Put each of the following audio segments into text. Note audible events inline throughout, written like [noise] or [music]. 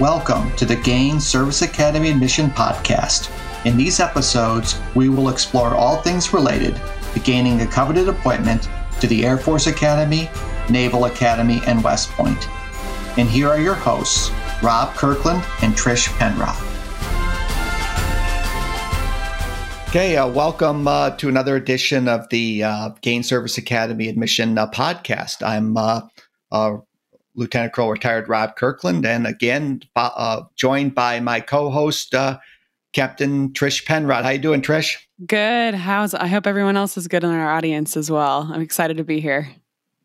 Welcome to the Gain Service Academy Admission Podcast. In these episodes, we will explore all things related to gaining a coveted appointment to the Air Force Academy, Naval Academy, and West Point. And here are your hosts, Rob Kirkland and Trish Penrod. Okay, uh, welcome uh, to another edition of the uh, Gain Service Academy Admission uh, Podcast. I'm uh, uh, Lieutenant Colonel retired Rob Kirkland, and again uh, joined by my co-host uh, Captain Trish Penrod. How you doing, Trish? Good. How's I hope everyone else is good in our audience as well. I'm excited to be here.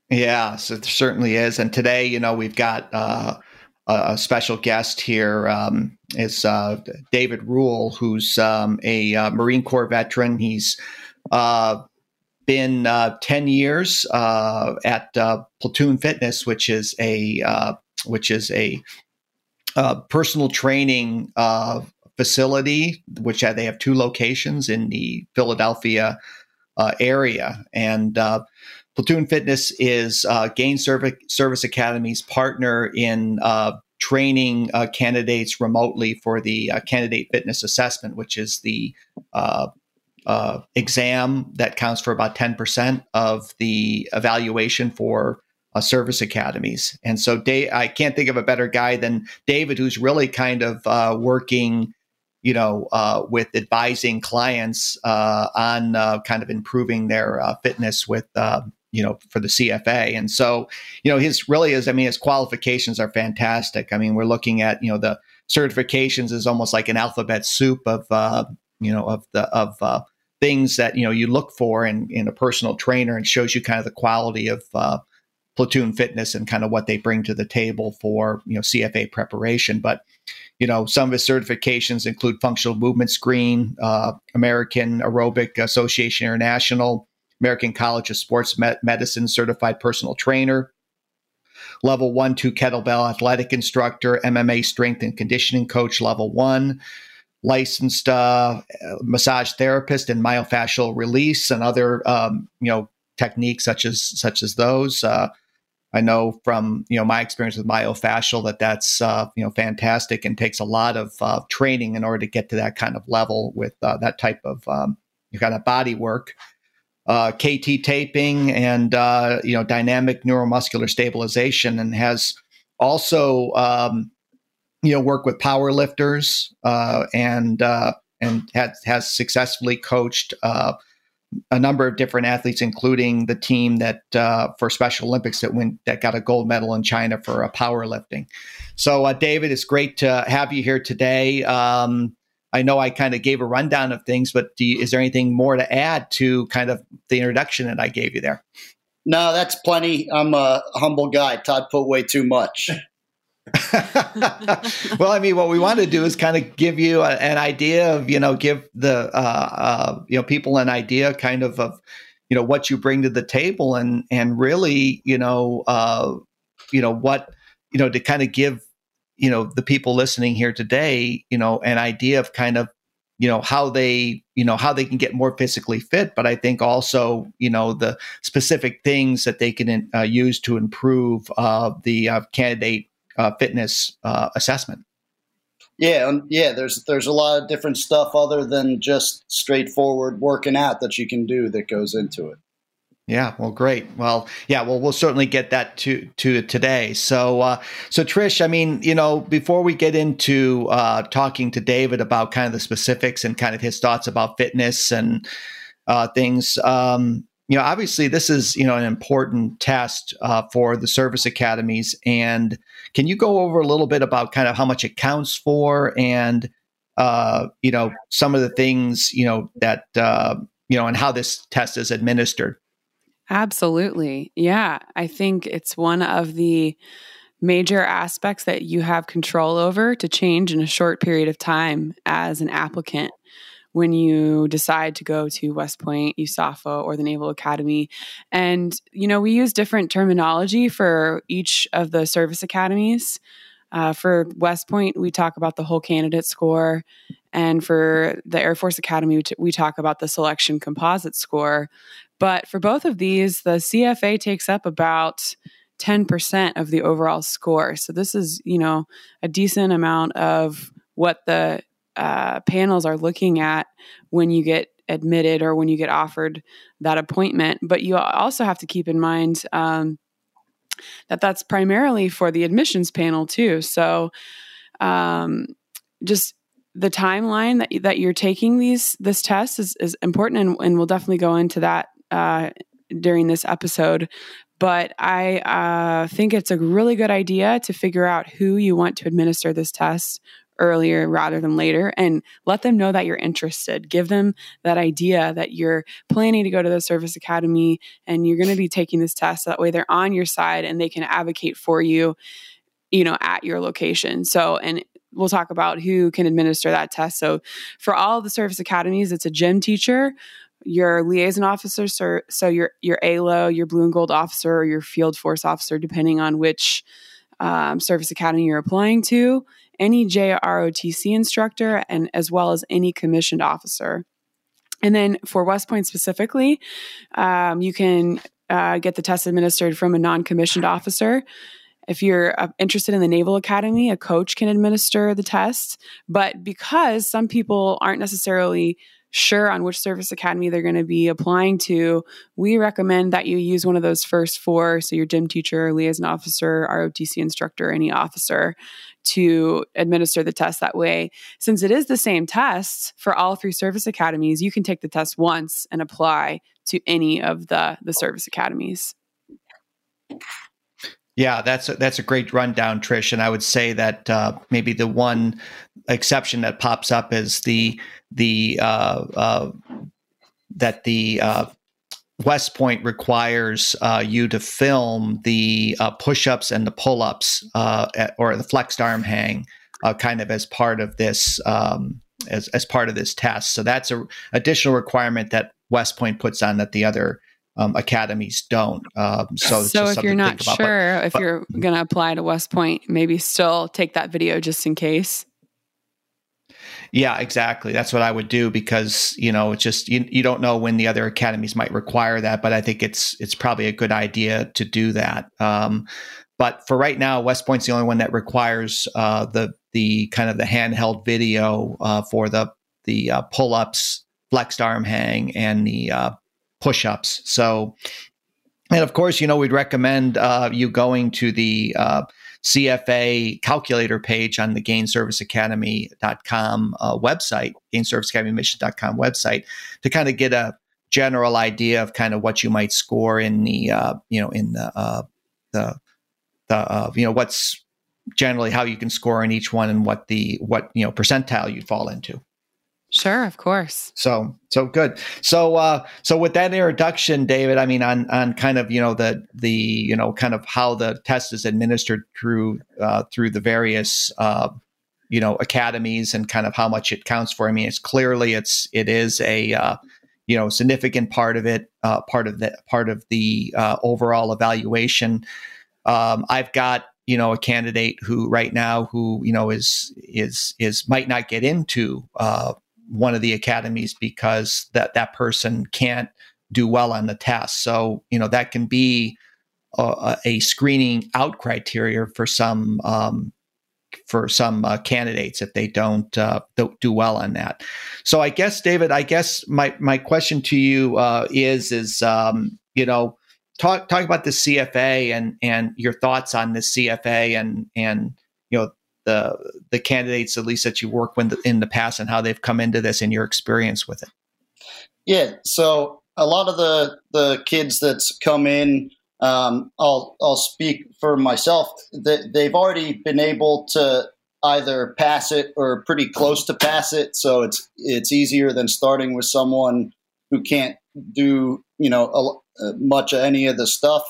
Yeah, so it certainly is. And today, you know, we've got uh, a special guest here. Um, is uh, David Rule, who's um, a uh, Marine Corps veteran. He's uh, been uh, 10 years uh, at uh, Platoon Fitness, which is a uh, which is a uh, personal training uh, facility, which they have two locations in the Philadelphia area. And Platoon Fitness is Gain Service, Service Academy's partner in training candidates remotely for the candidate fitness assessment, which is the uh, exam that counts for about 10% of the evaluation for uh, service academies. And so Dave, I can't think of a better guy than David, who's really kind of uh, working, you know, uh, with advising clients uh, on uh, kind of improving their fitness with, you know, for the CFA. And so, you know, his really is, I mean, his qualifications are fantastic. I mean, we're looking at, you know, the certifications is almost like an alphabet soup of, you know, of the, of, things that you know you look for in, in a personal trainer and shows you kind of the quality of uh, platoon fitness and kind of what they bring to the table for you know CFA preparation. But you know some of his certifications include functional movement screen, uh, American Aerobic Association International, American College of Sports Medicine certified personal trainer. Level one, two kettlebell athletic instructor, MMA strength and conditioning coach, level one, licensed uh, massage therapist and myofascial release and other um, you know techniques such as such as those. Uh, I know from you know my experience with myofascial that that's uh, you know fantastic and takes a lot of uh, training in order to get to that kind of level with uh, that type of um, kind of body work. Uh, KT taping and you know dynamic neuromuscular stabilization and has also um, you know work with power lifters uh, and uh, and has, has successfully coached uh, a number of different athletes, including the team that uh, for Special Olympics that went that got a gold medal in China for uh, powerlifting. So, uh, David, it's great to have you here today. Um, I know I kind of gave a rundown of things, but you, is there anything more to add to kind of the introduction that I gave you there? No, that's plenty. I'm a humble guy. Todd put way too much. [laughs] well, I mean, what we want to do is kind of give you a, an idea of, you know, give the, uh, uh, you know, people an idea kind of of, you know, what you bring to the table and, and really, you know, uh, you know, what, you know, to kind of give, you know, the people listening here today, you know, an idea of kind of, you know, how they, you know, how they can get more physically fit. But I think also, you know, the specific things that they can uh, use to improve uh, the uh, candidate uh, fitness uh, assessment. Yeah, um, yeah. There's there's a lot of different stuff other than just straightforward working out that you can do that goes into it. Yeah, well, great. Well, yeah, well, we'll certainly get that to to today. So, uh, so Trish, I mean, you know, before we get into uh, talking to David about kind of the specifics and kind of his thoughts about fitness and uh, things, um, you know, obviously this is you know an important test uh, for the service academies. And can you go over a little bit about kind of how much it counts for, and uh, you know some of the things you know that uh, you know and how this test is administered? Absolutely, yeah. I think it's one of the major aspects that you have control over to change in a short period of time as an applicant when you decide to go to West Point, USAFA, or the Naval Academy. And, you know, we use different terminology for each of the service academies. Uh, for West Point, we talk about the whole candidate score. And for the Air Force Academy, we, t- we talk about the selection composite score. But for both of these, the CFA takes up about 10% of the overall score. So this is, you know, a decent amount of what the uh, panels are looking at when you get admitted or when you get offered that appointment. But you also have to keep in mind um, that that's primarily for the admissions panel too. So um, just the timeline that that you're taking these this test is, is important, and, and we'll definitely go into that uh, during this episode. But I uh, think it's a really good idea to figure out who you want to administer this test earlier rather than later and let them know that you're interested. Give them that idea that you're planning to go to the service academy and you're going to be taking this test. That way they're on your side and they can advocate for you, you know, at your location. So, and we'll talk about who can administer that test. So, for all the service academies, it's a gym teacher your liaison officer, so, so your your ALO, your blue and gold officer, or your field force officer, depending on which um, service academy you're applying to, any JROTC instructor, and as well as any commissioned officer. And then for West Point specifically, um, you can uh, get the test administered from a non commissioned officer. If you're uh, interested in the Naval Academy, a coach can administer the test. But because some people aren't necessarily sure on which service academy they're going to be applying to, we recommend that you use one of those first four. So, your gym teacher, liaison officer, ROTC instructor, any officer to administer the test that way. Since it is the same test for all three service academies, you can take the test once and apply to any of the, the service academies. Yeah, that's a, that's a great rundown, Trish. And I would say that uh, maybe the one exception that pops up is the the uh, uh, that the uh, West Point requires uh, you to film the uh, push-ups and the pull-ups at, or the flexed arm hang, kind of as part of this um, as as part of this test. So that's a additional requirement that West Point puts on that the other um, academies don't. Um, so, so if you're not sure but, if but, you're going to apply to West Point, maybe still take that video just in case. Yeah, exactly. That's what I would do because you know it's just you, you don't know when the other academies might require that, but I think it's it's probably a good idea to do that. Um, but for right now, West Point's the only one that requires uh, the the kind of the handheld video uh, for the the uh, pull ups, flexed arm hang, and the uh, push-ups. So, and of course, you know, we'd recommend uh, you going to the uh, CFA calculator page on the gainserviceacademy.com uh, website, gainserviceacademyadmission.com website, to kind of get a general idea of kind of what you might score in the, uh, you know, in the, uh, the, the, uh, you know, what's generally how you can score in each one and what the, what, you know, percentile you fall into. Sure, of course. So so good. So uh so with that introduction, David, I mean on on kind of, you know, the the, you know, kind of how the test is administered through uh through the various uh you know academies and kind of how much it counts for. I mean, it's clearly it's it is a uh you know significant part of it uh part of the part of the uh overall evaluation. Um I've got you know a candidate who right now who you know is is is might not get into uh, one of the academies because that that person can't do well on the test. So you know that can be a, a screening out criteria for some um, for some uh, candidates if they don't, uh, don't do well on that. So I guess David, I guess my my question to you uh, is is um, you know talk talk about the CFA and and your thoughts on the CFA and and you know the the candidates at least that you work with in the past and how they've come into this and your experience with it? Yeah so a lot of the the kids that's come in um, I'll I'll speak for myself. That they've already been able to either pass it or pretty close to pass it so it's it's easier than starting with someone who can't do you know a, much of any of the stuff.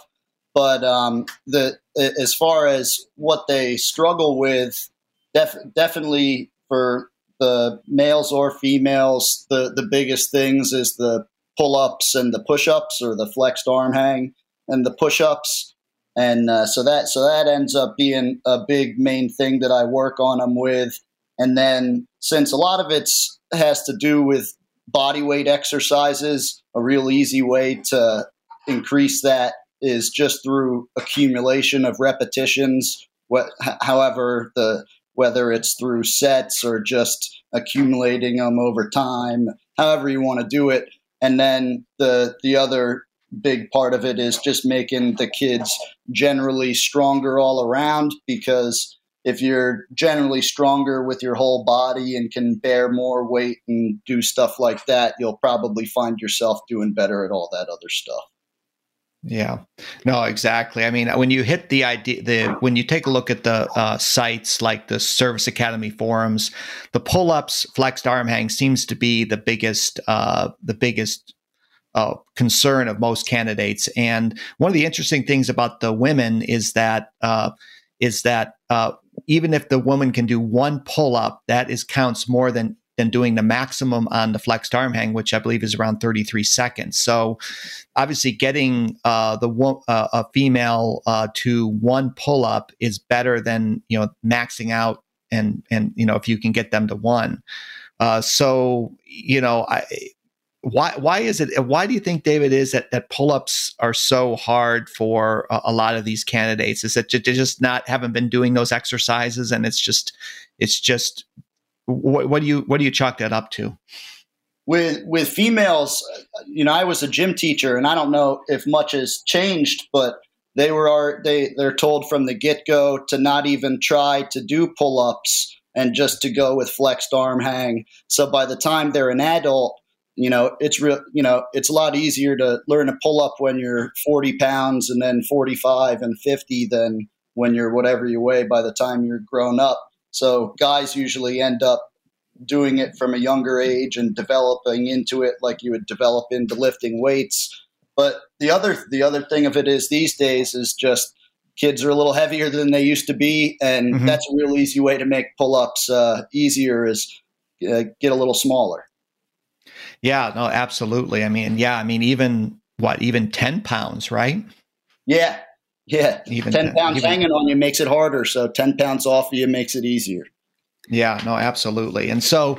But um, the as far as what they struggle with, def, definitely for the males or females, the the biggest things is the pull ups and the push ups, or the flexed arm hang and the push ups, and uh, so that so that ends up being a big main thing that I work on them with. And then since a lot of it's has to do with body weight exercises, a real easy way to increase that is just through accumulation of repetitions. What, however, the whether it's through sets or just accumulating them over time, however you want to do it. And then the the other big part of it is just making the kids generally stronger all around because if you're generally stronger with your whole body and can bear more weight and do stuff like that, you'll probably find yourself doing better at all that other stuff. Yeah, no, exactly. I mean, when you hit the idea, the when you take a look at the uh, sites like the Service Academy forums, the pull-ups, flexed arm hang seems to be the biggest, uh, the biggest uh, concern of most candidates. And one of the interesting things about the women is that uh, is that uh, even if the woman can do one pull up, that is counts more than than doing the maximum on the flexed arm hang, which I believe is around 33 seconds. So, obviously, getting uh, the uh, a female uh, to one pull up is better than you know maxing out and and you know if you can get them to one. Uh, so you know I why why is it why do you think david is that, that pull-ups are so hard for a, a lot of these candidates is that they just not haven't been doing those exercises and it's just it's just what, what do you what do you chalk that up to? With with females you know i was a gym teacher and i don't know if much has changed but they were they they're told from the get-go to not even try to do pull-ups and just to go with flexed arm hang. So by the time they're an adult you know it's real you know it's a lot easier to learn to pull up when you're 40 pounds and then 45 and 50 than when you're whatever you weigh by the time you're grown up so guys usually end up doing it from a younger age and developing into it like you would develop into lifting weights but the other the other thing of it is these days is just kids are a little heavier than they used to be and mm-hmm. that's a real easy way to make pull-ups uh, easier is uh, get a little smaller yeah, no, absolutely. I mean, yeah, I mean, even what, even 10 pounds, right? Yeah. Yeah. Even 10 pounds even, hanging on you makes it harder. So 10 pounds off of you makes it easier. Yeah, no, absolutely. And so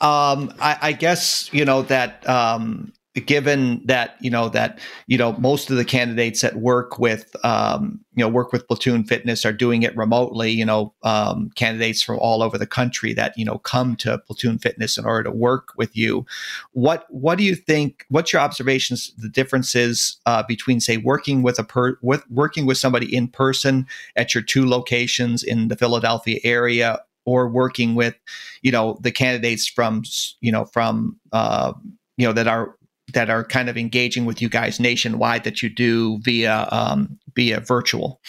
um, I, I, guess, you know, that um, given that you know that you know most of the candidates that work with um, you know work with platoon fitness are doing it remotely you know um, candidates from all over the country that you know come to platoon fitness in order to work with you. What what do you think what's your observations the differences uh, between say working with a per with working with somebody in person at your two locations in the philadelphia area or working with you know the candidates from you know from uh, you know that are that are kind of engaging with you guys nationwide that you do via um, via virtual?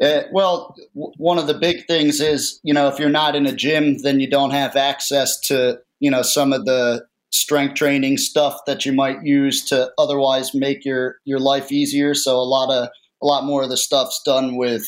Uh, well, w- one of the big things is you know if you're not in a gym, then you don't have access to you know some of the strength training stuff that you might use to otherwise make your your life easier. So a lot of a lot more of the stuff's done with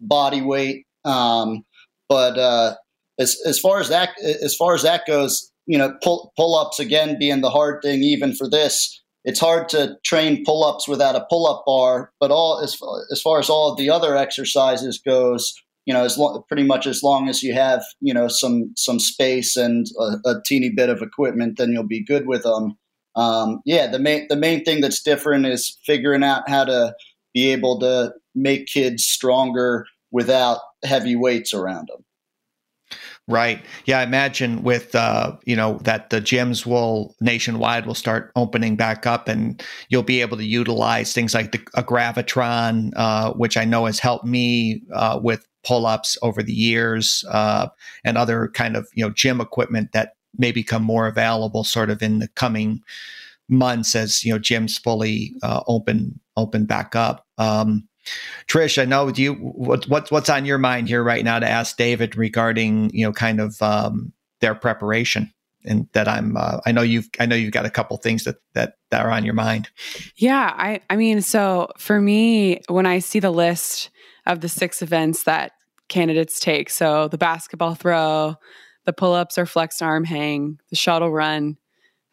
body weight. Um, but uh, as as far as that as far as that goes, you know, pull pull ups again being the hard thing, even for this. It's hard to train pull ups without a pull up bar, but all as as far as all the other exercises goes, you know, as long, pretty much as long as you have you know some some space and a, a teeny bit of equipment, then you'll be good with them. Um, yeah, the main the main thing that's different is figuring out how to be able to make kids stronger without heavy weights around them. Right. Yeah. I imagine with, uh, you know, that the gyms will nationwide will start opening back up and you'll be able to utilize things like the, a Gravitron, uh, which I know has helped me uh, with pull ups over the years uh, and other kind of, you know, gym equipment that may become more available sort of in the coming months as, you know, gyms fully uh, open, open back up. Um, Trish, I know you what, what what's on your mind here right now to ask David regarding you know kind of um, their preparation and that I'm uh, I know you've I know you've got a couple things that that that are on your mind. Yeah, I I mean so for me when I see the list of the six events that candidates take, so the basketball throw, the pull-ups or flex arm hang, the shuttle run,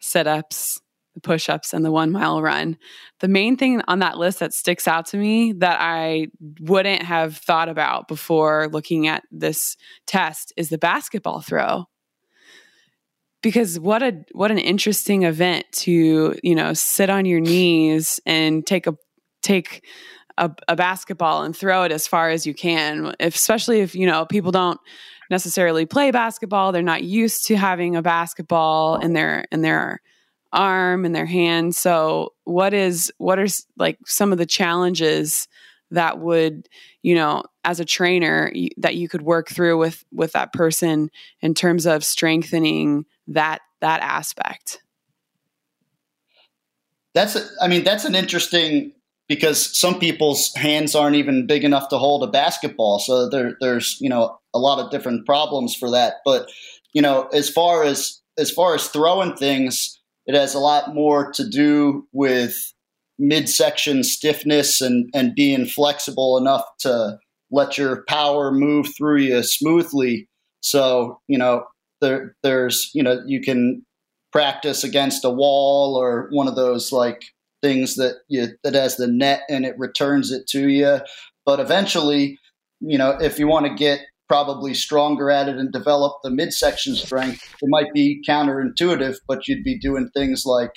sit-ups, the push ups, and the one mile run. The main thing on that list that sticks out to me that I wouldn't have thought about before looking at this test is the basketball throw. Because what a what an interesting event to, you know, sit on your knees and take a take a, a, basketball and throw it as far as you can, if, especially if, you know, people don't necessarily play basketball. They're not used to having a basketball in their, in their arm and their hand. So what is, what are like some of the challenges that would, you know, as a trainer that you could work through with, with that person in terms of strengthening that, that aspect? That's, a, I mean, that's an interesting because some people's hands aren't even big enough to hold a basketball. So there, there's you know a lot of different problems for that. But you know, as far as as far as throwing things, it has a lot more to do with midsection stiffness and and being flexible enough to let your power move through you smoothly. So you know, there there's you know you can practice against a wall or one of those like things that you that has the net and it returns it to you. But eventually, you know, if you want to get probably stronger at it and develop the midsection strength, it might be counterintuitive, but you'd be doing things like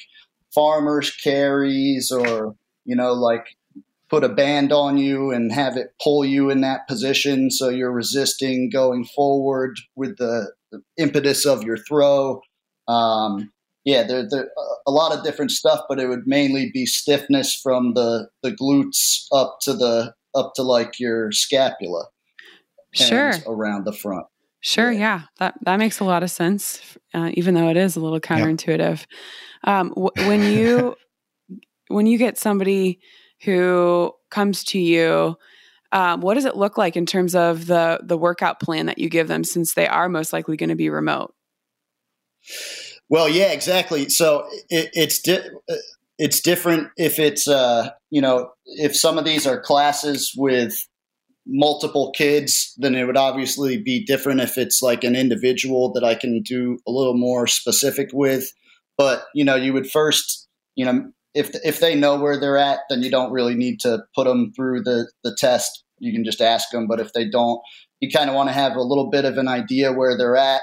farmers carries or, you know, like put a band on you and have it pull you in that position. So you're resisting going forward with the, impetus of your throw. Um, yeah, there, there a lot of different stuff, but it would mainly be stiffness from the the glutes up to the up to like your scapula, sure, around the front. Sure, yeah. yeah, that that makes a lot of sense, uh, even though it is a little counterintuitive. Yep. Um, w- when you [laughs] when you get somebody who comes to you um, what does it look like in terms of the the workout plan that you give them since they are most likely going to be remote well, yeah, exactly. So it, it's di- it's different if it's uh, you know if some of these are classes with multiple kids, then it would obviously be different if it's like an individual that I can do a little more specific with. But you know, you would first, you know, if if they know where they're at, then you don't really need to put them through the the test. You can just ask them. But if they don't, you kind of want to have a little bit of an idea where they're at,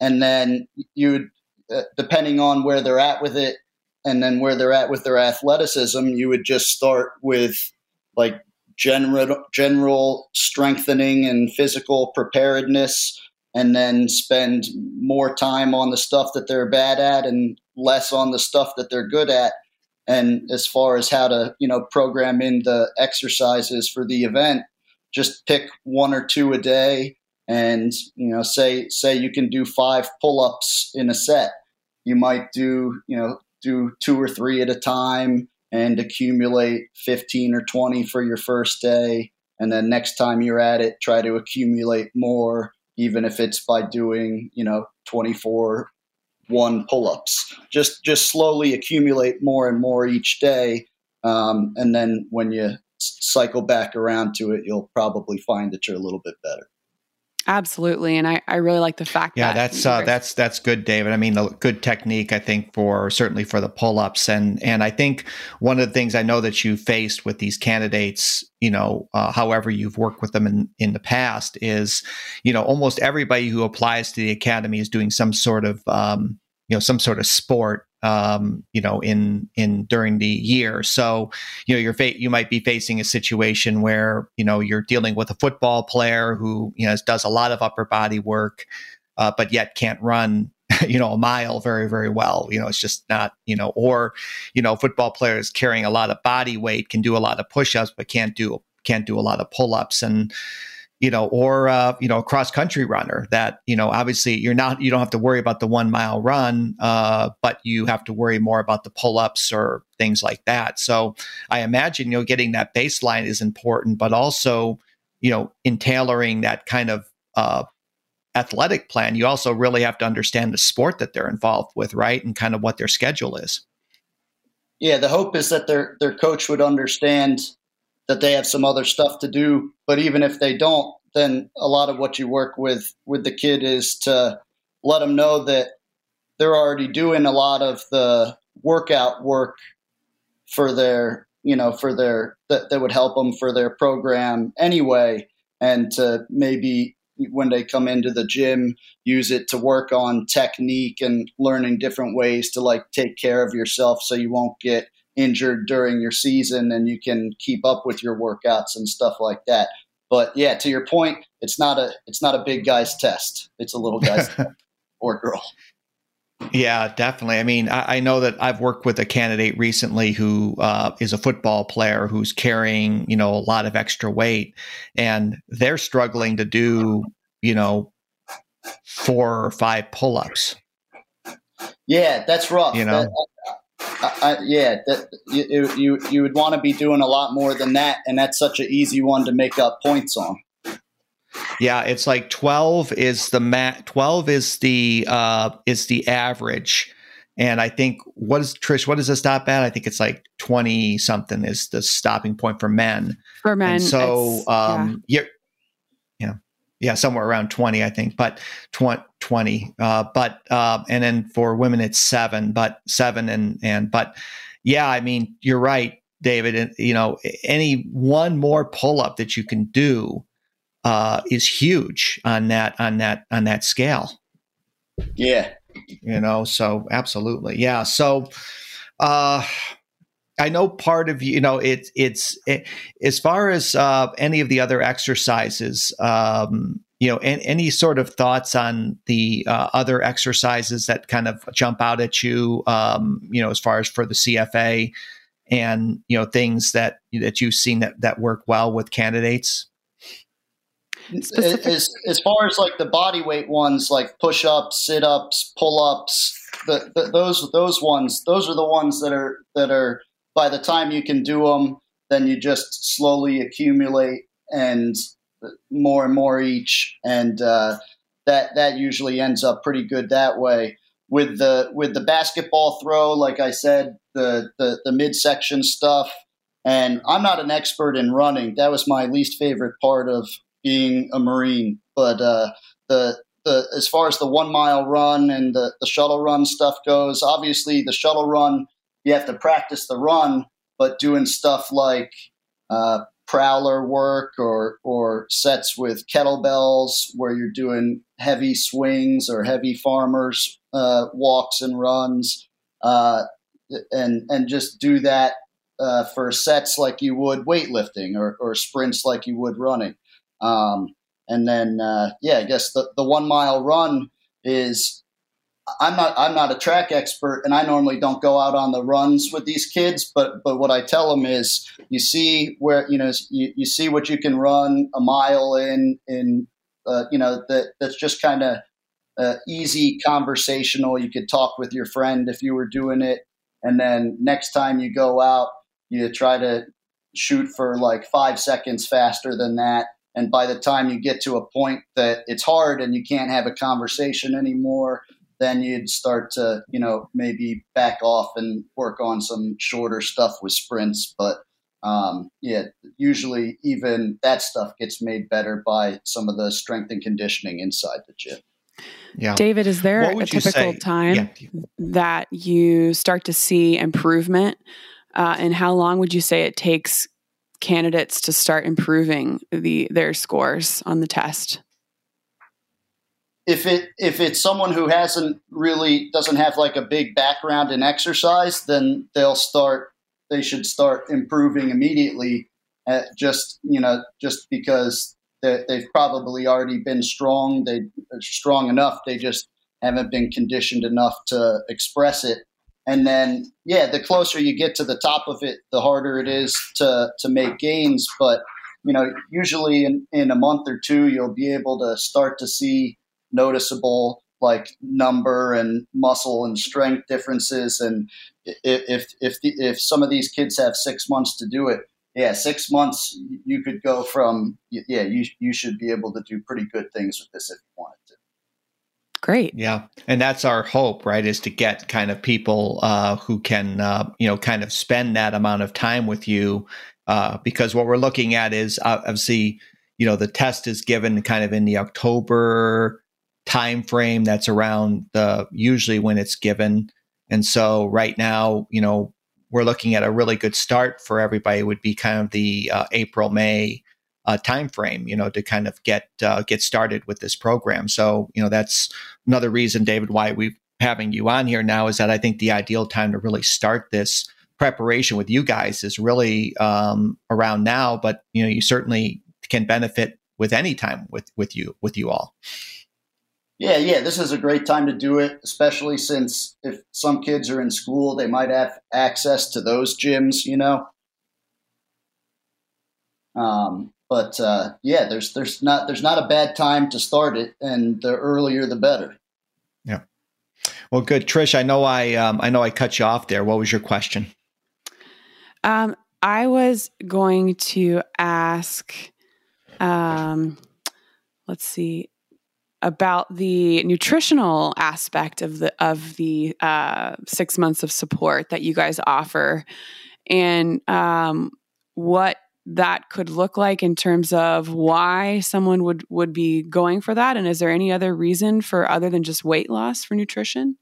and then you would uh, depending on where they're at with it and then where they're at with their athleticism, you would just start with like general general strengthening and physical preparedness and then spend more time on the stuff that they're bad at and less on the stuff that they're good at. And as far as how to you know program in the exercises for the event just pick one or two a day and you know say say you can do five pull-ups in a set. You might do you know do two or three at a time and accumulate 15 or 20 for your first day. And then next time you're at it try to accumulate more even if it's by doing you know 24 one pull-ups. Just just slowly accumulate more and more each day. Um, and then when you cycle back around to it you'll probably find that you're a little bit better Absolutely, and I, I really like the fact that yeah, that that's uh, that's that's good, David. I mean, a good technique, I think, for certainly for the pull ups, and and I think one of the things I know that you faced with these candidates, you know, uh, however you've worked with them in in the past, is you know almost everybody who applies to the academy is doing some sort of um, you know some sort of sport um, you know, in in during the year. So, you know, you're fa- you might be facing a situation where you know you're dealing with a football player who you know does a lot of upper body work, uh, but yet can't run [laughs] you know a mile very very well you know it's just not you know or you know football players carrying a lot of body weight can do a lot of push-ups but can't do can't do a lot of pull-ups and you know, or uh, you know, a cross country runner that you know, obviously you're not you don't have to worry about the one mile run, uh, but you have to worry more about the pull ups or things like that. So I imagine you know, getting that baseline is important, but also you know, in tailoring that kind of uh, athletic plan, you also really have to understand the sport that they're involved with, right, and kind of what their schedule is. Yeah, the hope is that their their coach would understand that they have some other stuff to do. But even if they don't, then a lot of what you work with with the kid is to let them know that they're already doing a lot of the workout work for their you know for their that, that would help them for their program anyway and to maybe when they come into the gym use it to work on technique and learning different ways to like take care of yourself so you won't get injured during your season and you can keep up with your workouts and stuff like that. But yeah, to your point, it's not a it's not a big guy's test. It's a little guy's [laughs] or girl. Yeah, definitely. I mean, I, I, know that I've worked with a candidate recently who uh, is a football player who's carrying, you know, a lot of extra weight, and they're struggling to do, you know, four or five pull-ups. Yeah, that's rough. You know, that, I, I, yeah, that, you, you you would want to be doing a lot more than that, and that's such an easy one to make up points on. Yeah, it's like twelve is the mat. Twelve is the uh, is the average, and I think what is Trish? What does the stop at? I think it's like twenty something is the stopping point for men. For men, and so um, yeah. you're, you know, yeah, somewhere around twenty, I think, but twenty. Uh, but uh, and then for women, it's seven, but seven and and but yeah, I mean, you're right, David. And you know, any one more pull up that you can do uh, is huge on that on that on that scale. Yeah, you know. So absolutely, yeah. So. Uh, I know part of you know it, it's it, as far as uh, any of the other exercises. Um, you know, any, any, sort of thoughts on the uh, other exercises that kind of jump out at you? Um, you know, as far as for the CFA, and you know things that that you've seen that that work well with candidates. As, as far as like the body weight ones, like push ups, sit ups, pull ups, the, the, those those ones, those are the ones that are that are by the time you can do them, then you just slowly accumulate and more and more each, and uh, that that usually ends up pretty good that way. With the with the basketball throw, like I said, the the, the midsection stuff, and I'm not an expert in running. That was my least favorite part of being a Marine. But uh, the the as far as the one mile run and the, the shuttle run stuff goes, obviously the shuttle run you have to practice the run, but doing stuff like uh, prowler work or or sets with kettlebells where you're doing heavy swings or heavy farmers uh, walks and runs, uh, and and just do that uh, for sets like you would weightlifting or, or sprints like you would running. Um, and then, uh, yeah, I guess the, the one mile run is I'm not I'm not a track expert, and I normally don't go out on the runs with these kids. But but what I tell them is, you see where you know you, you see what you can run a mile in in uh, you know that that's just kind of uh, easy conversational. You could talk with your friend if you were doing it, and then next time you go out, you try to shoot for like five seconds faster than that and by the time you get to a point that it's hard and you can't have a conversation anymore, then you'd start to, you know, maybe back off and work on some shorter stuff with sprints. But um, yeah, usually even that stuff gets made better by some of the strength and conditioning inside the gym. Yeah. David, is there a typical say? time yeah. that you start to see improvement? Uh, and how long would you say it takes candidates to start improving the their scores on the test? If it if it's someone who hasn't really doesn't have like a big background in exercise, then they'll start they should start improving immediately. At just you know just because they've probably already been strong, they are strong enough. They just haven't been conditioned enough to express it and then yeah the closer you get to the top of it the harder it is to to make gains but you know usually in, in a month or two you'll be able to start to see noticeable like number and muscle and strength differences and if if the, if some of these kids have 6 months to do it yeah 6 months you could go from yeah you you should be able to do pretty good things with this if you wanted to Great. Yeah. And that's our hope, right? Is to get kind of people uh, who can, uh, you know, kind of spend that amount of time with you. Uh, because what we're looking at is uh, obviously, you know, the test is given kind of in the October time frame. That's around the usually when it's given. And so right now, you know, we're looking at a really good start for everybody would be kind of the uh, April, May uh, time frame, you know, to kind of get uh, get started with this program. So, you know, that's another reason, David, why we're having you on here now is that I think the ideal time to really start this preparation with you guys is really um, around now, but you know, you certainly can benefit with any time with with you with you all. Yeah, yeah, this is a great time to do it, especially since if some kids are in school, they might have access to those gyms, you know. Um, but uh, yeah, there's there's not there's not a bad time to start it, and the earlier the better. Yeah. Well, good, Trish. I know I um, I know I cut you off there. What was your question? Um, I was going to ask. Um, let's see about the nutritional aspect of the of the uh, six months of support that you guys offer, and um, what that could look like in terms of why someone would would be going for that, and is there any other reason for other than just weight loss for nutrition?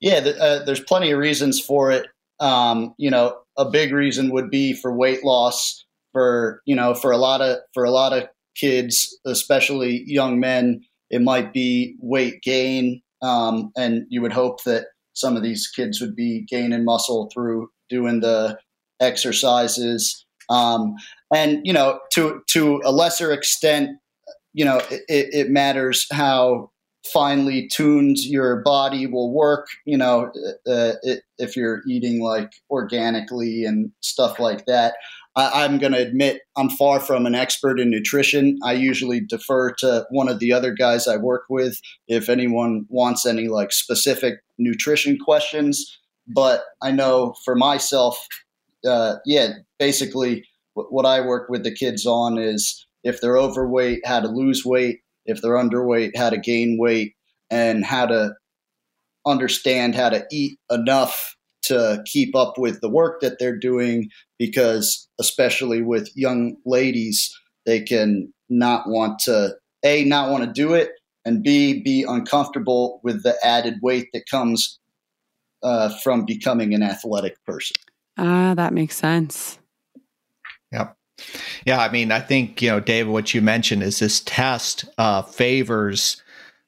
Yeah, uh, there's plenty of reasons for it. Um, you know, a big reason would be for weight loss. For you know, for a lot of for a lot of kids, especially young men, it might be weight gain. Um, and you would hope that some of these kids would be gaining muscle through doing the exercises. Um, and, you know, to, to a lesser extent, you know, it, it matters how finely tuned your body will work. You know, uh, it, if you're eating like organically and stuff like that. I, am going to admit I'm far from an expert in nutrition. I usually defer to one of the other guys I work with if anyone wants any like specific nutrition questions. But I know for myself, uh, yeah, basically what, what I work with the kids on is if they're overweight, how to lose weight, if they're underweight, how to gain weight, and how to understand how to eat enough to keep up with the work that they're doing because especially with young ladies they can not want to a not want to do it and b be uncomfortable with the added weight that comes uh, from becoming an athletic person. Ah that makes sense. Yep. Yeah i mean i think you know david what you mentioned is this test uh, favors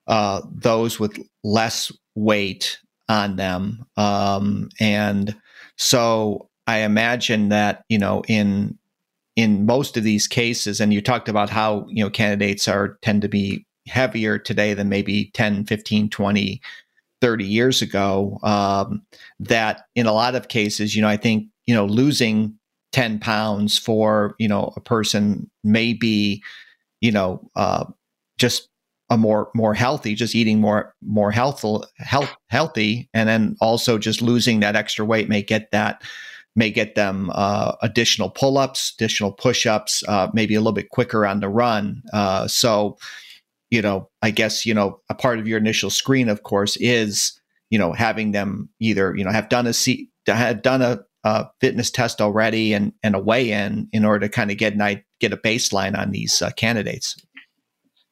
uh, those with less weight on them. Um, and so I imagine that, you know, in in most of these cases, and you talked about how, you know, candidates are tend to be heavier today than maybe 10, 15, 20, 30 years ago, um, that in a lot of cases, you know, I think, you know, losing 10 pounds for, you know, a person may be, you know, uh, just a more more healthy, just eating more more healthful health healthy, and then also just losing that extra weight may get that may get them uh, additional pull ups, additional push ups, uh, maybe a little bit quicker on the run. Uh, so, you know, I guess you know a part of your initial screen, of course, is you know having them either you know have done a seat have done a, a fitness test already and and a weigh in in order to kind of get an get a baseline on these uh, candidates.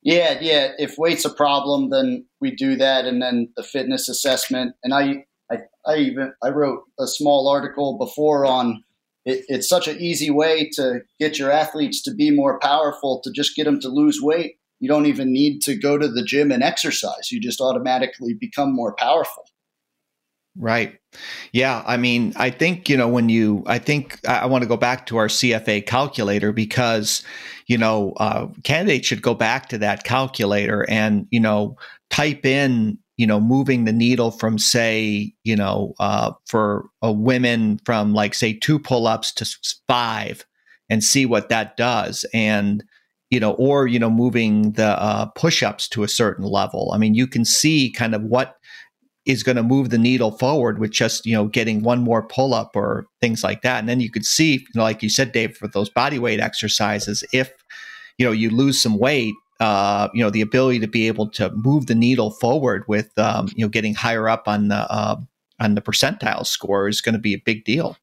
Yeah, yeah. If weight's a problem, then we do that, and then the fitness assessment. And I, I, I even I wrote a small article before on it, it's such an easy way to get your athletes to be more powerful to just get them to lose weight. You don't even need to go to the gym and exercise. You just automatically become more powerful. Right. Yeah. I mean, I think, you know, when you, I think I, I want to go back to our CFA calculator because, you know, uh, candidates should go back to that calculator and, you know, type in, you know, moving the needle from, say, you know, uh, for a women from like, say, two pull ups to five and see what that does. And, you know, or, you know, moving the uh, push ups to a certain level. I mean, you can see kind of what is going to move the needle forward with just you know getting one more pull up or things like that and then you could see you know, like you said dave for those body weight exercises if you know you lose some weight uh, you know the ability to be able to move the needle forward with um, you know getting higher up on the uh, on the percentile score is going to be a big deal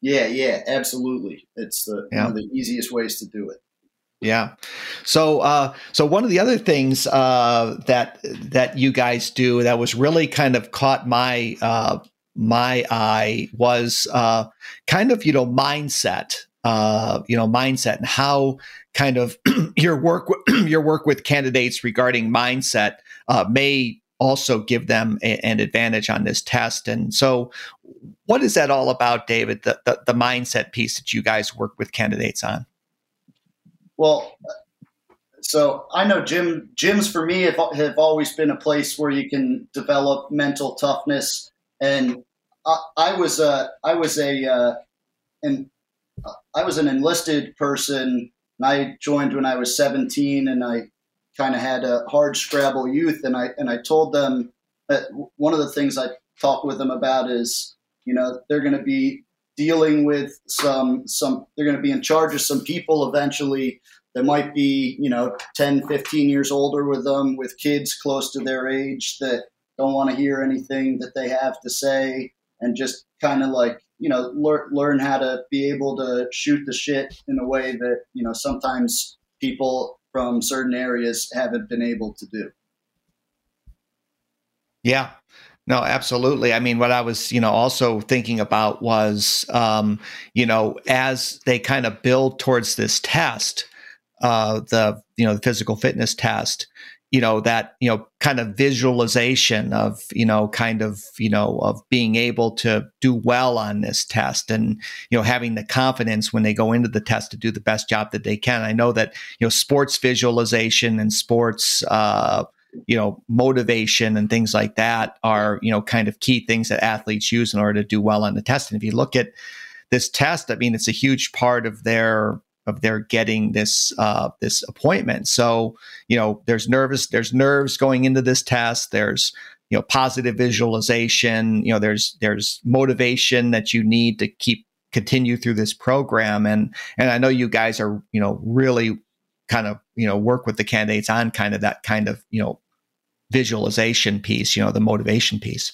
yeah yeah absolutely it's the, yeah. one of the easiest ways to do it yeah. So, uh, so one of the other things uh, that that you guys do that was really kind of caught my uh, my eye was uh, kind of you know mindset, uh, you know mindset, and how kind of [clears throat] your work [clears throat] your work with candidates regarding mindset uh, may also give them a, an advantage on this test. And so, what is that all about, David? The, the, the mindset piece that you guys work with candidates on. Well, so I know gym gyms for me have, have always been a place where you can develop mental toughness, and I, I was a I was a uh, and I was an enlisted person. And I joined when I was 17, and I kind of had a hard scrabble youth, and I and I told them that one of the things I talk with them about is you know they're going to be dealing with some some they're going to be in charge of some people eventually that might be you know 10 15 years older with them with kids close to their age that don't want to hear anything that they have to say and just kind of like you know learn learn how to be able to shoot the shit in a way that you know sometimes people from certain areas haven't been able to do yeah no, absolutely. I mean, what I was, you know, also thinking about was, um, you know, as they kind of build towards this test, uh, the you know the physical fitness test, you know that you know kind of visualization of you know kind of you know of being able to do well on this test and you know having the confidence when they go into the test to do the best job that they can. I know that you know sports visualization and sports. Uh, you know motivation and things like that are you know kind of key things that athletes use in order to do well on the test and if you look at this test i mean it's a huge part of their of their getting this uh, this appointment. So you know there's nervous there's nerves going into this test. There's you know positive visualization. You know there's there's motivation that you need to keep continue through this program. And and i know you guys are you know really kind of you know work with the candidates on kind of that kind of you know visualization piece you know the motivation piece.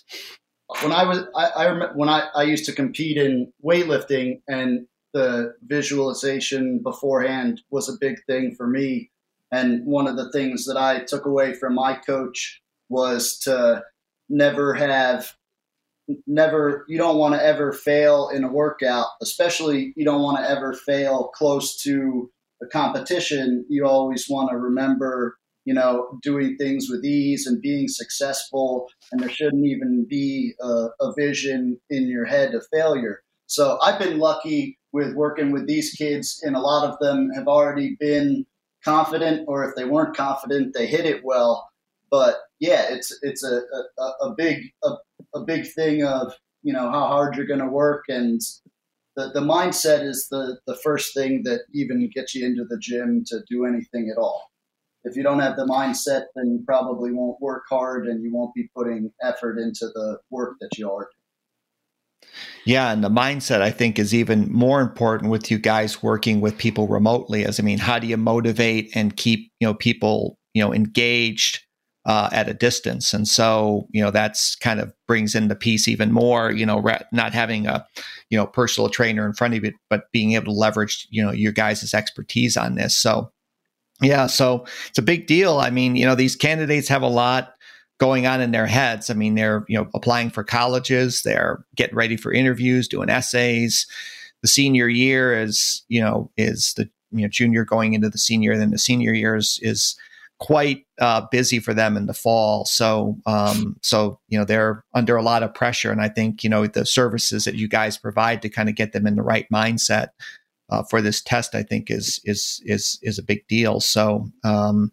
When i was i, I remember when I, I used to compete in weightlifting and the visualization beforehand was a big thing for me and one of the things that i took away from my coach was to never have never you don't want to ever fail in a workout especially you don't want to ever fail close to a competition, you always want to remember, you know, doing things with ease and being successful. And there shouldn't even be a, a vision in your head of failure. So I've been lucky with working with these kids, and a lot of them have already been confident, or if they weren't confident, they hit it well. But yeah, it's it's a, a, a big a, a big thing of you know how hard you're going to work and the, the mindset is the, the first thing that even gets you into the gym to do anything at all. If you don't have the mindset, then you probably won't work hard and you won't be putting effort into the work that you are doing. Yeah, and the mindset I think is even more important with you guys working with people remotely. As I mean, how do you motivate and keep you know people you know engaged uh, at a distance. And so, you know, that's kind of brings in the piece even more, you know, not having a, you know, personal trainer in front of you, but being able to leverage, you know, your guys' expertise on this. So, yeah, so it's a big deal. I mean, you know, these candidates have a lot going on in their heads. I mean, they're, you know, applying for colleges, they're getting ready for interviews, doing essays. The senior year is, you know, is the, you know, junior going into the senior, then the senior year is, is quite uh, busy for them in the fall. So, um, so you know they're under a lot of pressure, and I think you know the services that you guys provide to kind of get them in the right mindset uh, for this test, I think is is is is a big deal. So, um,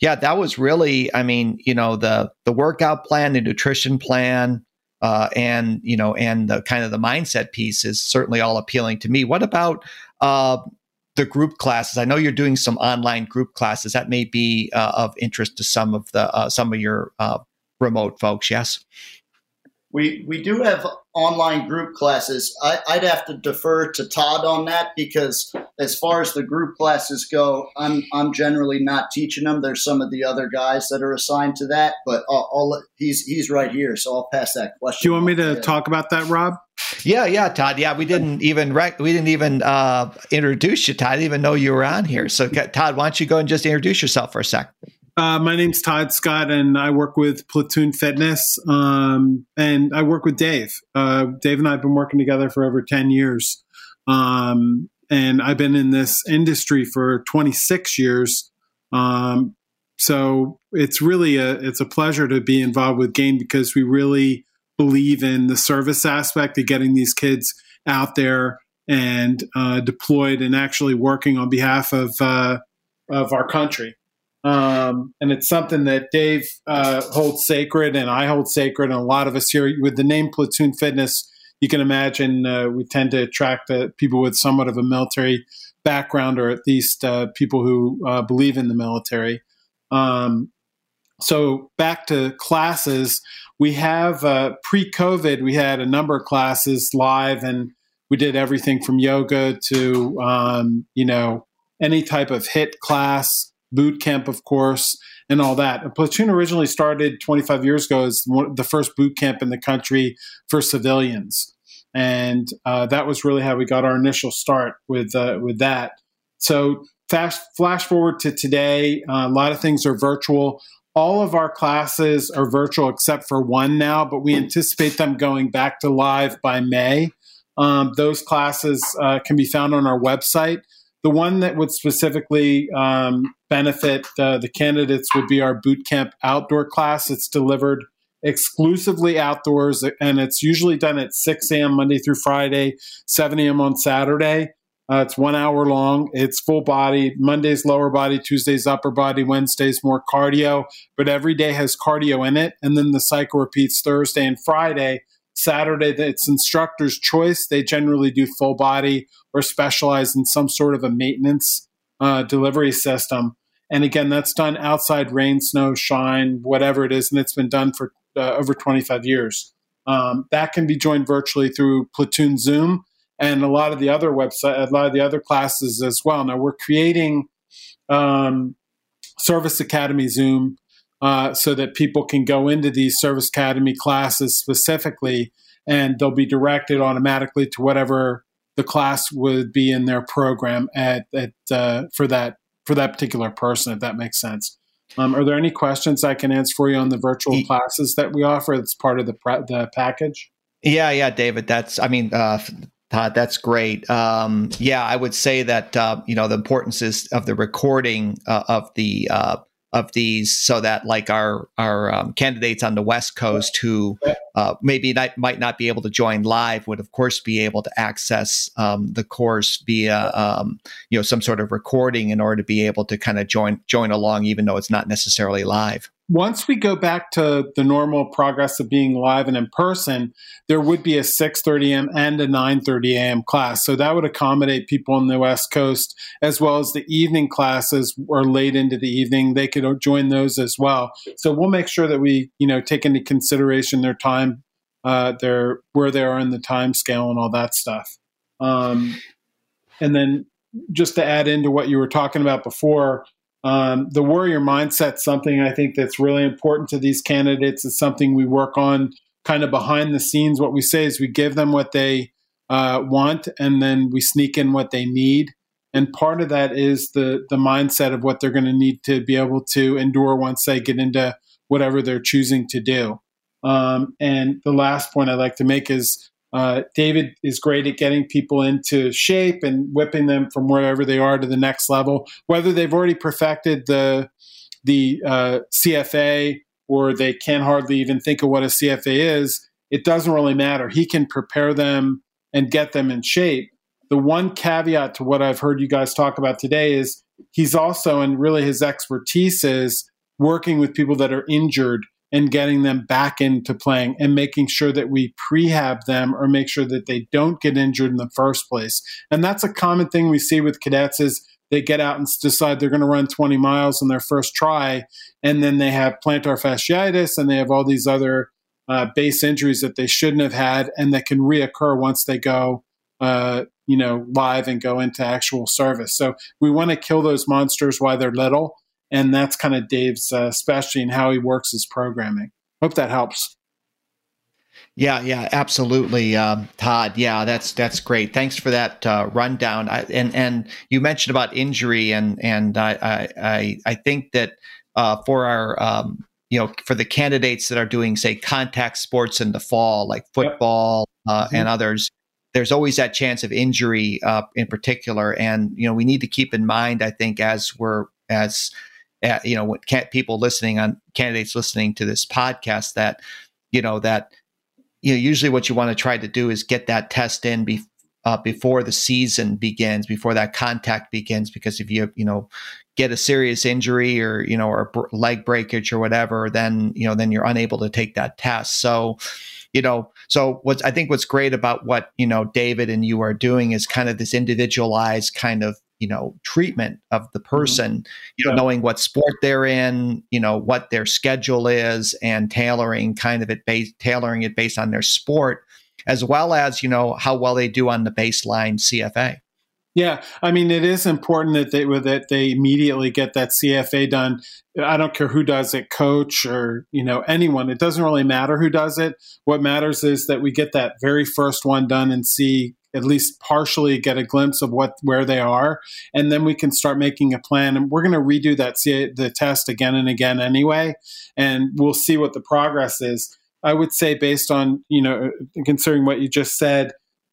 yeah, that was really, I mean, you know, the the workout plan, the nutrition plan. Uh, and you know, and the kind of the mindset piece is certainly all appealing to me. What about uh, the group classes. I know you're doing some online group classes that may be uh, of interest to some of the uh, some of your uh, remote folks. Yes, we we do have online group classes. I, would have to defer to Todd on that because as far as the group classes go, I'm I'm generally not teaching them. There's some of the other guys that are assigned to that, but I'll, I'll he's he's right here, so I'll pass that question. Do you want me to talk about that, Rob? Yeah, yeah, Todd. Yeah, we didn't even rec- we didn't even uh, introduce you, Todd. I didn't even know you were on here. So, Todd, why don't you go and just introduce yourself for a sec? Uh, my name's Todd Scott, and I work with Platoon Fitness, um, and I work with Dave. Uh, Dave and I have been working together for over ten years, um, and I've been in this industry for 26 years. Um, so it's really a it's a pleasure to be involved with Gain because we really believe in the service aspect of getting these kids out there and uh, deployed and actually working on behalf of uh, of our country. Um, and it's something that Dave uh, holds sacred, and I hold sacred, and a lot of us here with the name Platoon Fitness. You can imagine uh, we tend to attract uh, people with somewhat of a military background, or at least uh, people who believe in the military. Um, so back to classes, we have uh, pre-COVID, we had a number of classes live, and we did everything from yoga to um, you know any type of HIIT class, boot camp, of course, and all that. A platoon originally started 25 years ago as the first boot camp in the country for civilians, and uh, that was really how we got our initial start with uh, with that. So fast flash forward to today, uh, a lot of things are virtual all of our classes are virtual except for one now, but we anticipate them going back to live by May. Um, those classes uh, can be found on our website. The one that would specifically um, benefit uh, the candidates would be our boot camp outdoor class. It's delivered exclusively outdoors, and it's usually done at 6 a.m. Monday through Friday, 7 a.m. on Saturday. Uh, it's one hour long. It's full body. Monday's lower body, Tuesday's upper body, Wednesday's more cardio, but every day has cardio in it. And then the cycle repeats Thursday and Friday. Saturday, it's instructor's choice. They generally do full body or specialize in some sort of a maintenance uh, delivery system. And again, that's done outside rain, snow, shine, whatever it is. And it's been done for uh, over 25 years. Um, that can be joined virtually through Platoon Zoom and a lot of the other website, a lot of the other classes as well. Now we're creating um, Service Academy Zoom uh, so that people can go into these Service Academy classes specifically, and they'll be directed automatically to whatever the class would be in their program at, at uh, for that for that particular person, if that makes sense. Um, are there any questions I can answer for you on the virtual classes that we offer? That's part of the the package. Yeah, yeah, David. That's I mean, uh, Todd, that's great. Um, yeah, I would say that uh, you know the importance is of the recording uh, of the uh, of these, so that like our our um, candidates on the West Coast who uh, maybe not, might not be able to join live would of course be able to access um, the course via um, you know some sort of recording in order to be able to kind of join join along, even though it's not necessarily live once we go back to the normal progress of being live and in person, there would be a 6:30 a.m. and a 9:30 a.m. class. So that would accommodate people on the West Coast as well as the evening classes or late into the evening. They could join those as well. So we'll make sure that we, you know, take into consideration their time, uh, their where they are in the time scale and all that stuff. Um, and then just to add into what you were talking about before, um, the warrior mindset something I think that's really important to these candidates. is something we work on kind of behind the scenes. What we say is we give them what they uh, want, and then we sneak in what they need. And part of that is the the mindset of what they're going to need to be able to endure once they get into whatever they're choosing to do. Um, and the last point I'd like to make is uh, David is great at getting people into shape and whipping them from wherever they are to the next level, whether they've already perfected the the uh, CFA or they can hardly even think of what a CFA is. It doesn't really matter. He can prepare them and get them in shape. The one caveat to what I've heard you guys talk about today is he's also, and really his expertise is working with people that are injured and getting them back into playing and making sure that we prehab them or make sure that they don't get injured in the first place. And that's a common thing we see with cadets is they get out and decide they're going to run 20 miles on their first try and then they have plantar fasciitis and they have all these other uh, base injuries that they shouldn't have had and that can reoccur once they go uh, you know live and go into actual service so we want to kill those monsters while they're little and that's kind of Dave's uh, specialty and how he works his programming. Hope that helps. Yeah, yeah, absolutely, um, Todd. Yeah, that's that's great. Thanks for that uh, rundown. I, and and you mentioned about injury, and and I I I think that uh, for our um, you know for the candidates that are doing say contact sports in the fall, like football yep. uh, mm-hmm. and others, there's always that chance of injury uh, in particular, and you know we need to keep in mind. I think as we're as at, you know, people listening on candidates listening to this podcast that, you know, that you know, usually what you want to try to do is get that test in be, uh, before the season begins, before that contact begins, because if you, you know, get a serious injury or, you know, or leg breakage or whatever, then, you know, then you're unable to take that test. So, you know, so what's, I think what's great about what, you know, David and you are doing is kind of this individualized kind of you know treatment of the mm-hmm. person mm-hmm. you know yeah. knowing what sport they're in you know what their schedule is and tailoring kind of it based tailoring it based on their sport as well as you know how well they do on the baseline cfa yeah, I mean, it is important that they that they immediately get that CFA done. I don't care who does it, coach or you know anyone. It doesn't really matter who does it. What matters is that we get that very first one done and see at least partially get a glimpse of what where they are, and then we can start making a plan. And we're going to redo that the test again and again anyway, and we'll see what the progress is. I would say based on you know considering what you just said.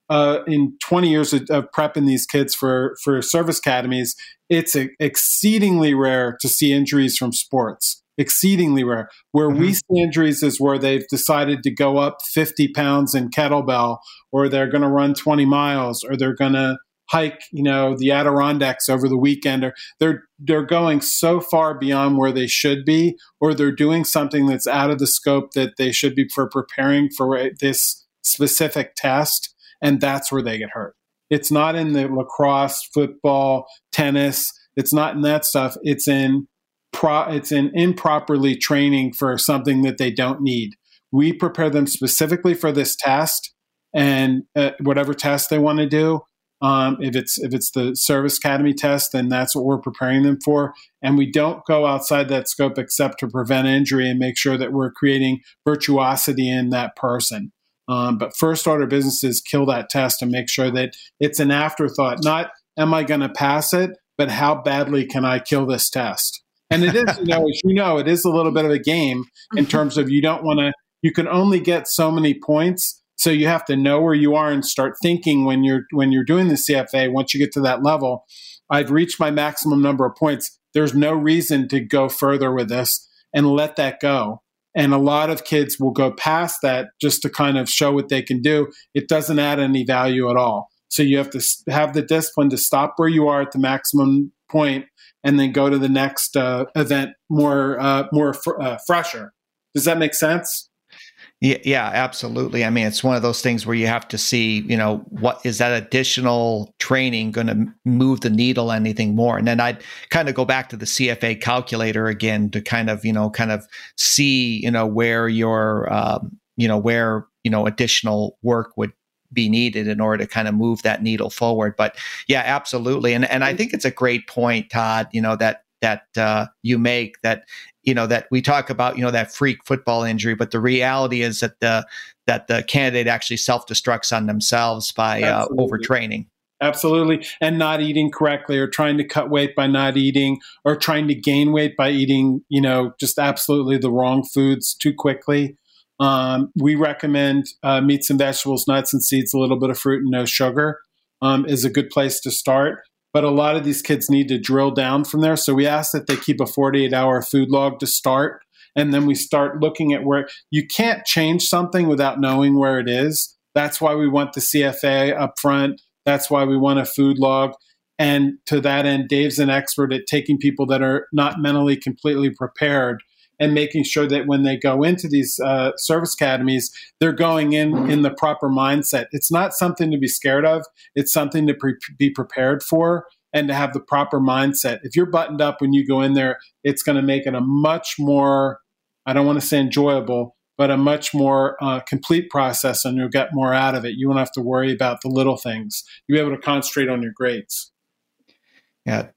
Uh, in 20 years of, of, prepping these kids for for service academies, it's a, exceedingly rare to see injuries from sports exceedingly rare. Where mm-hmm. we see injuries is where they've decided to go up 50 pounds in kettlebell, or they're going to run 20 miles, or they're going to hike, you know, the Adirondacks over the weekend, or they're they're going so far beyond where they should be, or they're doing something that's out of the scope that they should be for preparing for this specific test, and that's where they get hurt. It's not in the lacrosse, football, tennis. It's not in that stuff. It's in pro, it's an improperly training for something that they don't need. We prepare them specifically for this test and uh, whatever test they want to do. Um, if it's if it's the service academy test, then that's what we're preparing them for. And we don't go outside that scope except to prevent injury and make sure that we're creating virtuosity in that person. Um, but first order businesses kill that test and make sure that it's an afterthought. Not am I going to pass it, but how badly can I kill this test? And it is, you know, as you know, it is a little bit of a game in mm-hmm. terms of you don't want to, you can only get so many points. So you have to know where you are and start thinking when you're when you're doing the CFA. Once you get to that level, I've reached my maximum number of points. There's no reason to go further with this and let that go. And a lot of kids will go past that just to kind of show what they can do. It doesn't add any value at all. So you have to have the discipline to stop where you are at the maximum point and then go to the next uh, event more uh, more fr- uh, fresher. Does that make sense? Yeah, yeah, absolutely. I mean, it's one of those things where you have to see, you know, what is that additional training going to move the needle anything more? And then I'd kind of go back to the CFA calculator again to kind of, you know, kind of see, you know, where your, um, you know, where you know additional work would be needed in order to kind of move that needle forward. But yeah, absolutely. And and I think it's a great point, Todd, you know, that that uh, you make that you know that we talk about you know that freak football injury but the reality is that the that the candidate actually self-destructs on themselves by uh, overtraining absolutely and not eating correctly or trying to cut weight by not eating or trying to gain weight by eating you know just absolutely the wrong foods too quickly um, we recommend uh, meats and vegetables, nuts and seeds, a little bit of fruit, and no sugar um, is a good place to start. But a lot of these kids need to drill down from there. So we ask that they keep a 48 hour food log to start. And then we start looking at where you can't change something without knowing where it is. That's why we want the CFA up front. That's why we want a food log. And to that end, Dave's an expert at taking people that are not mentally completely prepared and making sure that when they go into these uh, service academies, they're going in in the proper mindset. It's not something to be scared of. It's something to pre- be prepared for and to have the proper mindset. If you're buttoned up when you go in there, it's going to make it a much more, I don't want to say enjoyable, but a much more uh, complete process and you'll get more out of it. You won't have to worry about the little things. You'll be able to concentrate on your grades. Yeah,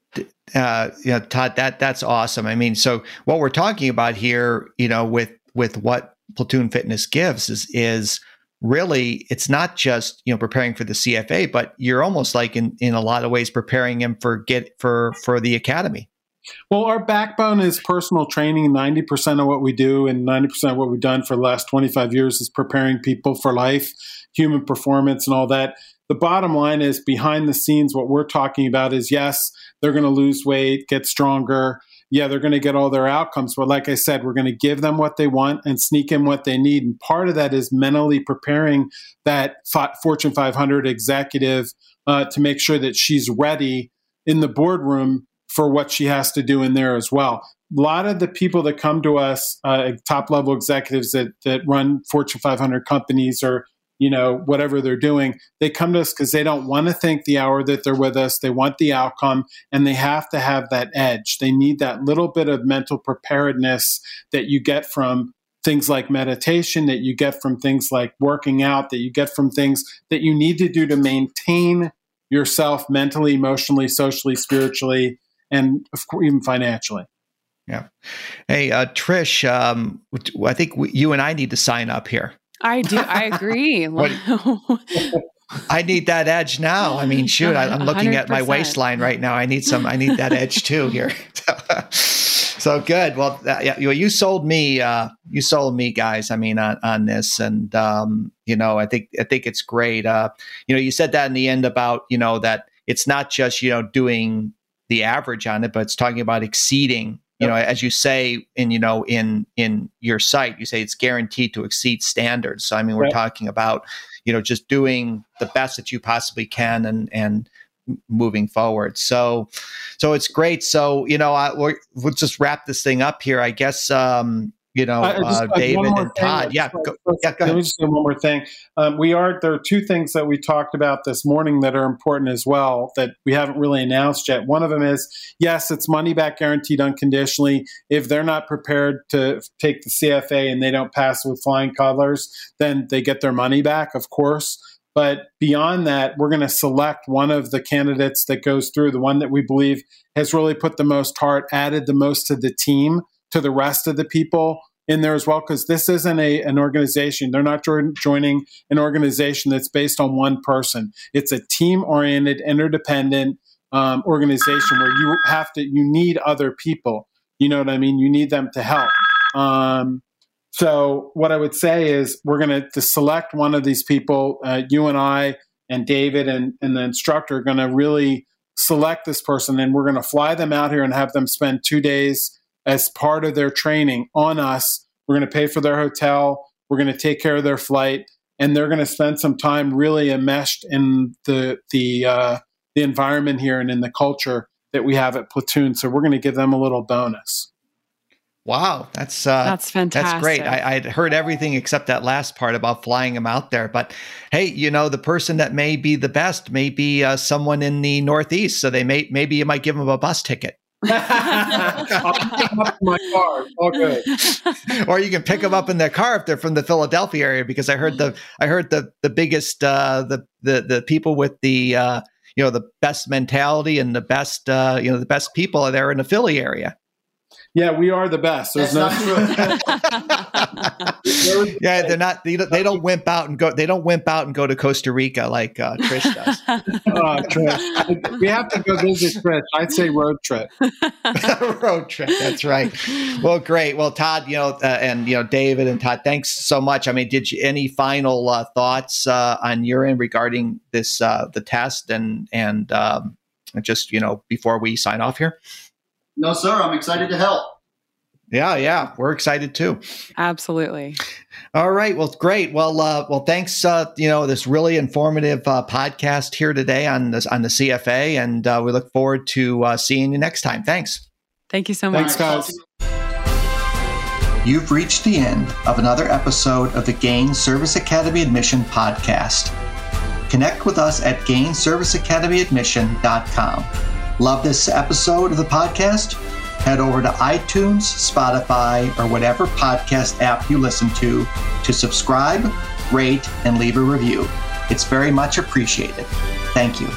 uh, Todd, that that's awesome. I mean, so what we're talking about here, you know, with with what Platoon Fitness gives is is really it's not just you know preparing for the CFA, but you're almost like in in a lot of ways preparing him for get for for the academy. Well, our backbone is personal training. 90% of what we do and 90% of what we've done for the last 25 years is preparing people for life, human performance, and all that. The bottom line is behind the scenes, what we're talking about is yes, they're going to lose weight, get stronger, yeah, they're going to get all their outcomes. But like I said, we're going to give them what they want and sneak in what they need. And part of that is mentally preparing that Fortune 500 executive uh, to make sure that she's ready in the boardroom for what she has to do in there as well. A lot of the people that come to us, uh, top level executives that that run Fortune 500 companies or you know, whatever they're doing, they come to us because they don't want to think the hour that they're with us. They want the outcome and they have to have that edge. They need that little bit of mental preparedness that you get from things like meditation, that you get from things like working out, that you get from things that you need to do to maintain yourself mentally, emotionally, socially, spiritually, and of course, even financially. Yeah. Hey, uh, Trish, um, I think you and I need to sign up here. I do. I [laughs] agree. [laughs] I need that edge now. I mean, shoot, I, am looking 100%. at my waistline right now. I need some. I need that edge too here. [laughs] so good. Well, yeah, you, you sold me. Uh, you sold me, guys. I mean, on, on this, and um, you know, I think I think it's great. Uh, you know, you said that in the end about you know that it's not just you know doing the average on it, but it's talking about exceeding you know as you say in you know in in your site you say it's guaranteed to exceed standards. So i mean we're right. talking about you know just doing the best that you possibly can and and moving forward. So so it's great. So you know I, we'll just wrap this thing up here i guess um you know, just, uh, David and Todd. Yeah, go, yeah, go Let me just say one more thing. Um, we are there are two things that we talked about this morning that are important as well that we haven't really announced yet. One of them is yes, it's money back guaranteed unconditionally. If they're not prepared to take the CFA and they don't pass with flying colors, then they get their money back, of course. But beyond that, we're going to select one of the candidates that goes through, the one that we believe has really put the most heart, added the most to the team to the rest of the people in there as well because this isn't a an organization they're not jo- joining an organization that's based on one person. It's a team oriented interdependent um, organization where you have to you need other people. You know what i mean? You need them to help. Um, so what i would say is we're going to select one of these people uh, you and i and david and, and the instructor are going to really select this person and we're going to fly them out here and have them spend two days as part of their training on us. We're going to pay for their hotel. We're going to take care of their flight, and they're going to spend some time really enmeshed in the the uh, the environment here and in the culture that we have at Platoon. So we're going to give them a little bonus. Wow, that's uh, that's fantastic. That's great. I, I'd heard everything except that last part about flying them out there. But hey, you know, the person that may be the best may be uh, someone in the Northeast, so they may maybe you might give them a bus ticket. [laughs] Or you can pick them up in their car if they're from the Philadelphia area, because I heard the I heard the the biggest uh, the the the people with the uh, you know the best mentality and the best uh, you know the best people are there in the Philly area. Yeah, we are the best. There's That's no. [laughs] [laughs] yeah, they're not. They don't, they don't wimp out and go. They don't wimp out and go to Costa Rica like uh, Trish does. oh, [laughs] Trish, we have to go visit Trish. I'd say road trip. road trip. That's right. Well, great. Well, Todd, you know, uh, and you know, David and Todd, thanks so much. I mean, did you any final uh, thoughts uh, on your end regarding this uh, the test and and um, just you know before we sign off here? No, sir. I'm excited to help. Yeah, yeah, we're excited too. Absolutely. All right. Well, great. Well, uh, well, thanks. Uh, you know, this really informative uh, podcast here today on this on the CFA, and uh, we look forward to uh, seeing you next time. Thanks. Thank you so much, thanks, guys. You've reached the end of another episode of the Gain Service Academy Admission podcast. Connect with us at gainserviceacademyadmission.com. Love this episode of the podcast? Head over to iTunes, Spotify, or whatever podcast app you listen to to subscribe, rate, and leave a review. It's very much appreciated. Thank you.